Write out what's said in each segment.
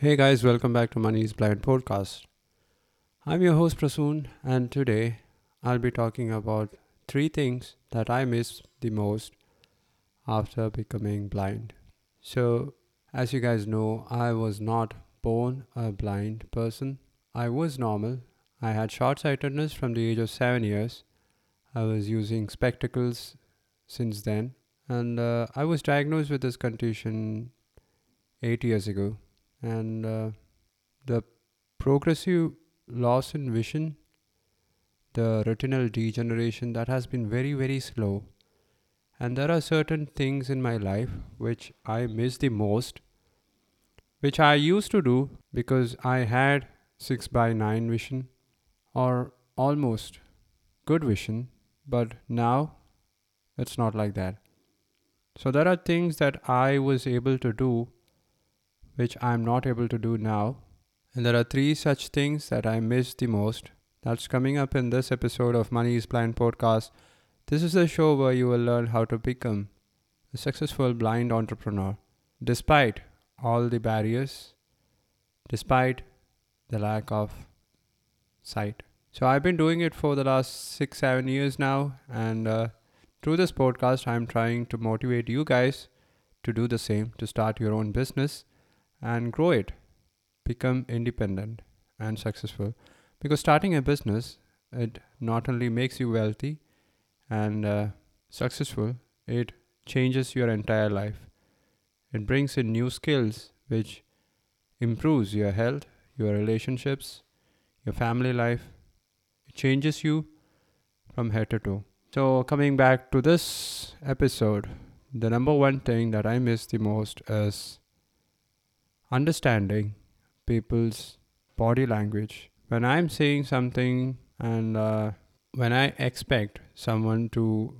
Hey guys, welcome back to Money's Blind Podcast. I'm your host Prasoon, and today I'll be talking about three things that I miss the most after becoming blind. So, as you guys know, I was not born a blind person. I was normal. I had short sightedness from the age of seven years. I was using spectacles since then, and uh, I was diagnosed with this condition eight years ago. And uh, the progressive loss in vision, the retinal degeneration, that has been very, very slow. And there are certain things in my life which I miss the most, which I used to do because I had 6 by 9 vision or almost good vision, but now it's not like that. So there are things that I was able to do which I'm not able to do now. And there are three such things that I miss the most. That's coming up in this episode of Money is Blind podcast. This is the show where you will learn how to become a successful blind entrepreneur despite all the barriers, despite the lack of sight. So I've been doing it for the last six, seven years now, and uh, through this podcast, I'm trying to motivate you guys to do the same, to start your own business and grow it, become independent and successful. Because starting a business, it not only makes you wealthy and uh, successful, it changes your entire life. It brings in new skills which improves your health, your relationships, your family life. It changes you from head to toe. So, coming back to this episode, the number one thing that I miss the most is understanding people's body language. When I'm saying something and uh, when I expect someone to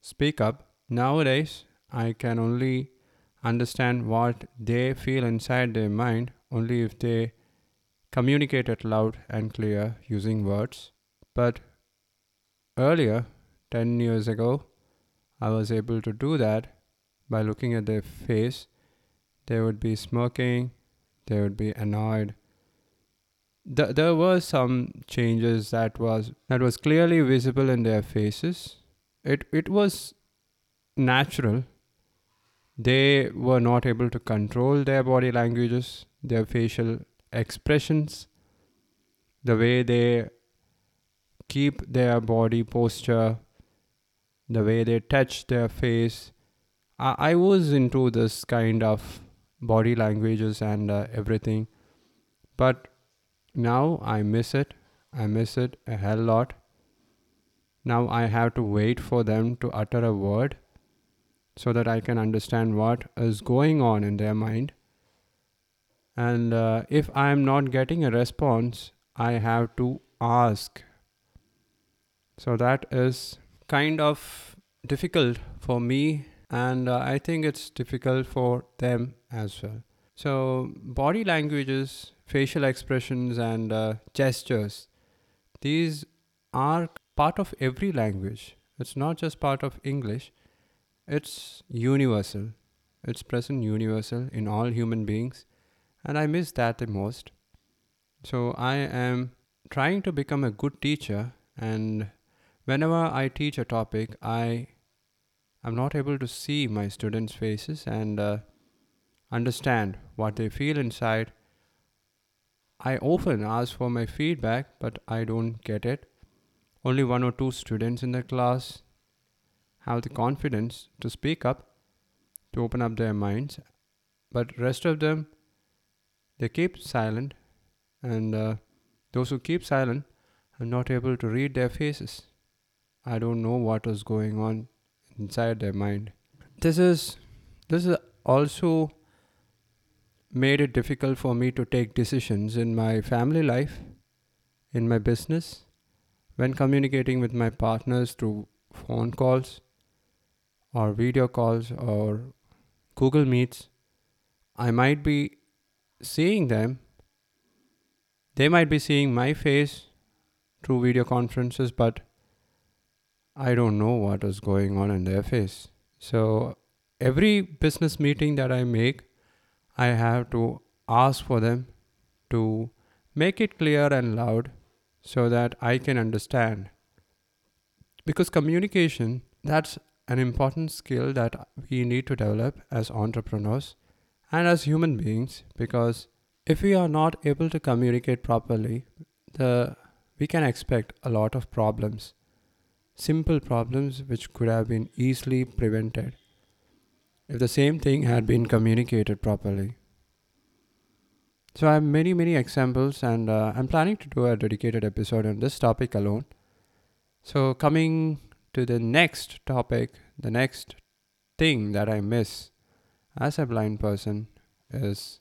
speak up, nowadays I can only understand what they feel inside their mind only if they communicate it loud and clear using words. But earlier, 10 years ago, I was able to do that by looking at their face they would be smirking, they would be annoyed. Th- there were some changes that was that was clearly visible in their faces. It it was natural. They were not able to control their body languages, their facial expressions, the way they keep their body posture, the way they touch their face. I, I was into this kind of body languages and uh, everything. But now I miss it. I miss it a hell lot. Now I have to wait for them to utter a word so that I can understand what is going on in their mind. And uh, if I am not getting a response, I have to ask. So that is kind of difficult for me and uh, I think it's difficult for them as well. So, body languages, facial expressions, and uh, gestures, these are part of every language. It's not just part of English, it's universal. It's present universal in all human beings, and I miss that the most. So, I am trying to become a good teacher, and whenever I teach a topic, I I'm not able to see my students' faces and uh, understand what they feel inside. I often ask for my feedback, but I don't get it. Only one or two students in the class have the confidence to speak up, to open up their minds, but rest of them they keep silent, and uh, those who keep silent are not able to read their faces. I don't know what is going on inside their mind. This is this is also made it difficult for me to take decisions in my family life, in my business, when communicating with my partners through phone calls or video calls or Google Meets. I might be seeing them. They might be seeing my face through video conferences, but I don't know what is going on in their face. So every business meeting that I make, I have to ask for them to make it clear and loud so that I can understand. Because communication, that's an important skill that we need to develop as entrepreneurs and as human beings because if we are not able to communicate properly, the we can expect a lot of problems. Simple problems which could have been easily prevented if the same thing had been communicated properly. So I have many, many examples, and uh, I'm planning to do a dedicated episode on this topic alone. So, coming to the next topic, the next thing that I miss as a blind person is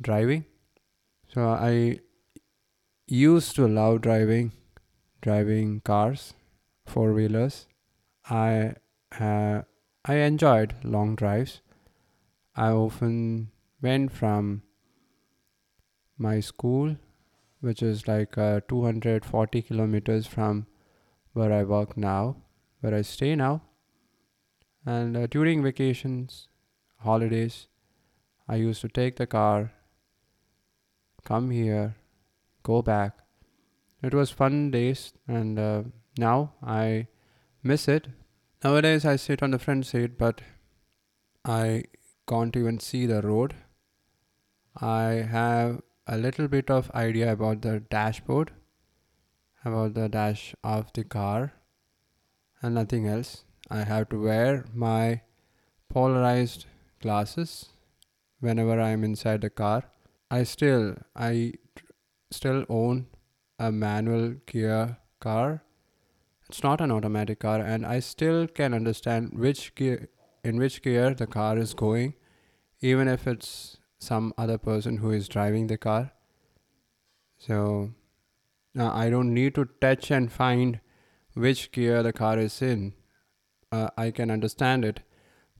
driving. So, I used to love driving, driving cars, four wheelers. I uh, I enjoyed long drives. I often went from my school, which is like uh, 240 kilometers from where I work now, where I stay now. And uh, during vacations, holidays, I used to take the car, come here, go back. It was fun days, and uh, now I miss it. Nowadays, I sit on the front seat, but I can't even see the road. I have a little bit of idea about the dashboard, about the dash of the car, and nothing else. I have to wear my polarized glasses whenever I am inside the car. I still I still own a manual gear car. It's not an automatic car, and I still can understand which gear in which gear the car is going, even if it's some other person who is driving the car. So uh, I don't need to touch and find which gear the car is in. Uh, I can understand it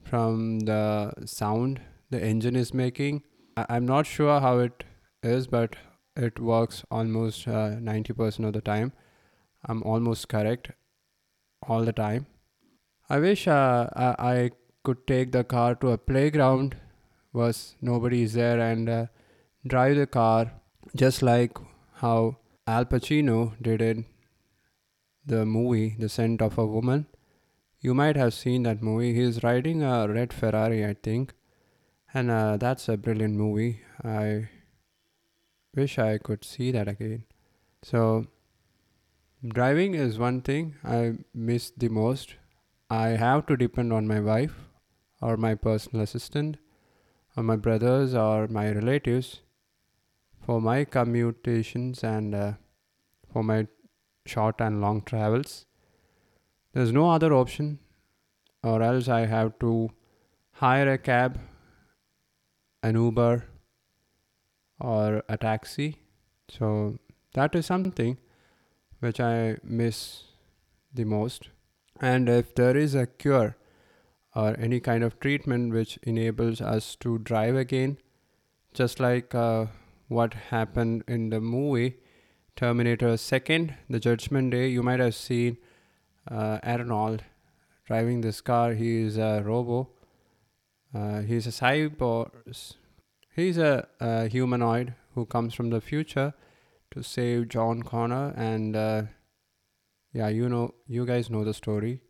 from the sound the engine is making. I- I'm not sure how it is, but it works almost uh, 90% of the time. I'm almost correct all the time. I wish uh, I, I could take the car to a playground was nobody is there and uh, drive the car just like how Al Pacino did in the movie The Scent of a Woman. You might have seen that movie. He's riding a red Ferrari, I think, and uh, that's a brilliant movie. I wish I could see that again. So, driving is one thing I miss the most. I have to depend on my wife or my personal assistant or my brothers or my relatives for my commutations and uh, for my short and long travels. There's no other option, or else I have to hire a cab, an Uber, or a taxi. So that is something which I miss the most. And if there is a cure or any kind of treatment which enables us to drive again, just like uh, what happened in the movie Terminator Second, The Judgment Day. You might have seen uh, Arnold driving this car. He is a robo. Uh, he's a cyborg. He's a, a, humanoid who comes from the future to save John Connor. And uh, yeah, you know, you guys know the story.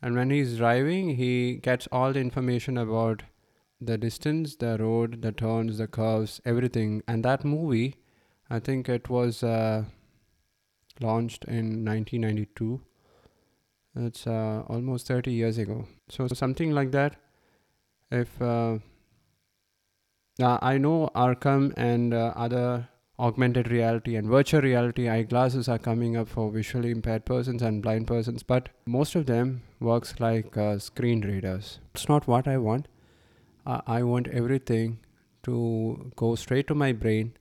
And when he's driving, he gets all the information about the distance, the road, the turns, the curves, everything. And that movie, I think it was uh, launched in 1992. It's uh, almost 30 years ago. So, something like that. If uh, I know OrCam and uh, other augmented reality and virtual reality eyeglasses are coming up for visually impaired persons and blind persons, but most of them works like uh, screen readers. It's not what I want. I want everything to go straight to my brain.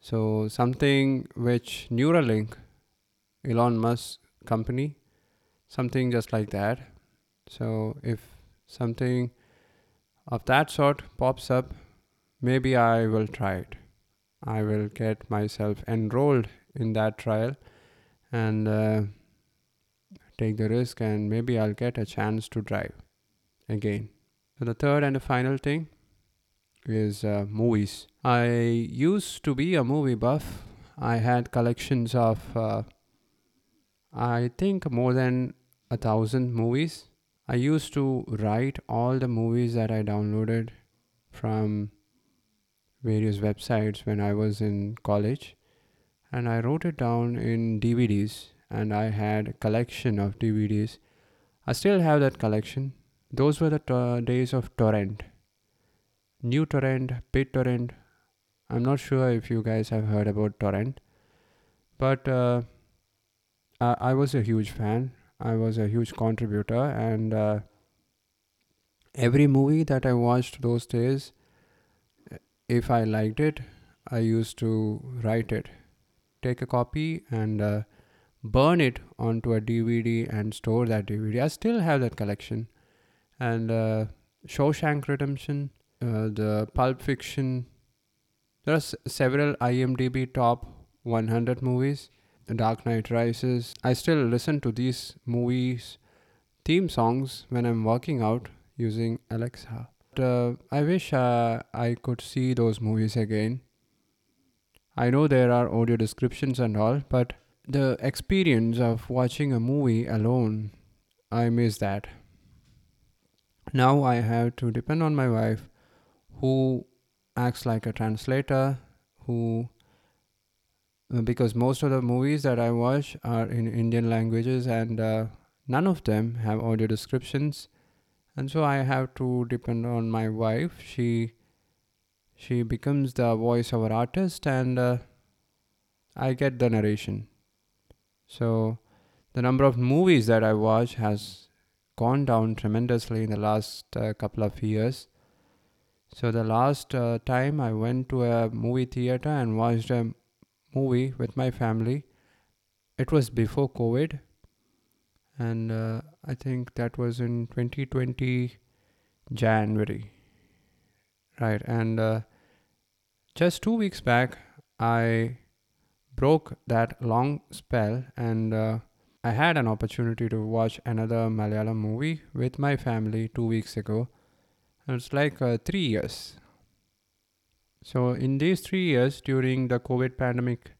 So something which Neuralink, Elon Musk company, something just like that. So if something of that sort pops up, maybe I will try it. I will get myself enrolled in that trial and uh, take the risk, and maybe I'll get a chance to drive again. So, the third and the final thing is uh, movies. I used to be a movie buff. I had collections of, uh, I think, more than a thousand movies. I used to write all the movies that I downloaded from various websites when I was in college and I wrote it down in DVDs and I had a collection of DVDs. I still have that collection. Those were the days of torrent. uTorrent, BitTorrent. I'm not sure if you guys have heard about torrent, but uh, I-, I was a huge fan. I was a huge contributor, and uh, every movie that I watched those days, if I liked it, I used to write it, take a copy, and uh, burn it onto a DVD and store that DVD. I still have that collection. And uh, Shawshank Redemption, uh, the Pulp Fiction. There are s- several IMDb top 100 movies. The Dark Knight Rises. I still listen to these movies theme songs when I'm working out using Alexa. Uh, I wish uh, I could see those movies again. I know there are audio descriptions and all, but the experience of watching a movie alone, I miss that. Now I have to depend on my wife, who acts like a translator, who uh, because most of the movies that I watch are in Indian languages and uh, none of them have audio descriptions, and so I have to depend on my wife. She she becomes the voiceover artist, and uh, I get the narration. So the number of movies that I watch has gone down tremendously in the last uh, couple of years. So the last uh, time I went to a movie theater and watched a movie with my family, it was before COVID, and uh, I think that was in 2020 January, right? And uh, just two weeks back, I broke that long spell and uh, I had an opportunity to watch another Malayalam movie with my family two weeks ago. It's like uh, three years. So, in these three years during the COVID pandemic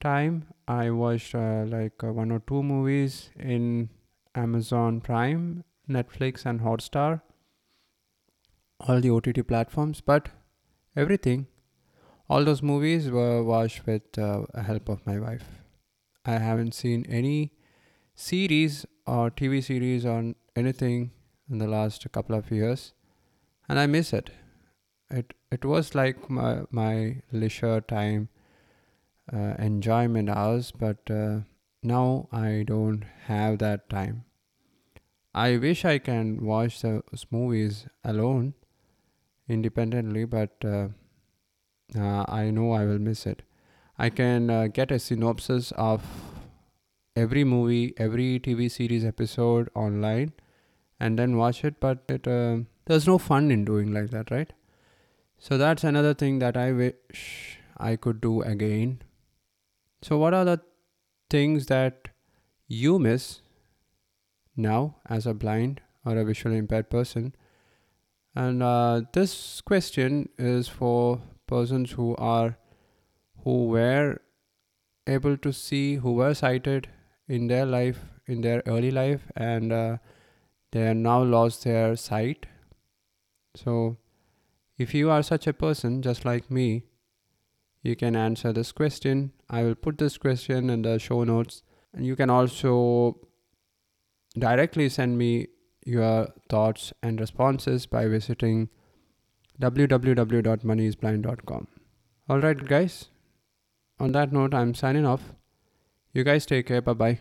time, I watched uh, like uh, one or two movies in Amazon Prime, Netflix, and Hotstar, all the OTT platforms, but everything all those movies were watched with uh, help of my wife. I haven't seen any series or TV series on anything in the last couple of years, and I miss it. It it was like my my leisure time, uh, enjoyment hours, but uh, now I don't have that time. I wish I can watch those movies alone, independently, but. Uh, uh, I know I will miss it. I can uh, get a synopsis of every movie, every TV series episode online and then watch it, but it uh, there's no fun in doing like that, right? So that's another thing that I wish I could do again. So, what are the things that you miss now as a blind or a visually impaired person? And uh, this question is for persons who are who were able to see who were sighted in their life in their early life and uh, they are now lost their sight so if you are such a person just like me you can answer this question i will put this question in the show notes and you can also directly send me your thoughts and responses by visiting www.moneyisblind.com. All right, guys. On that note, I'm signing off. You guys take care. Bye bye.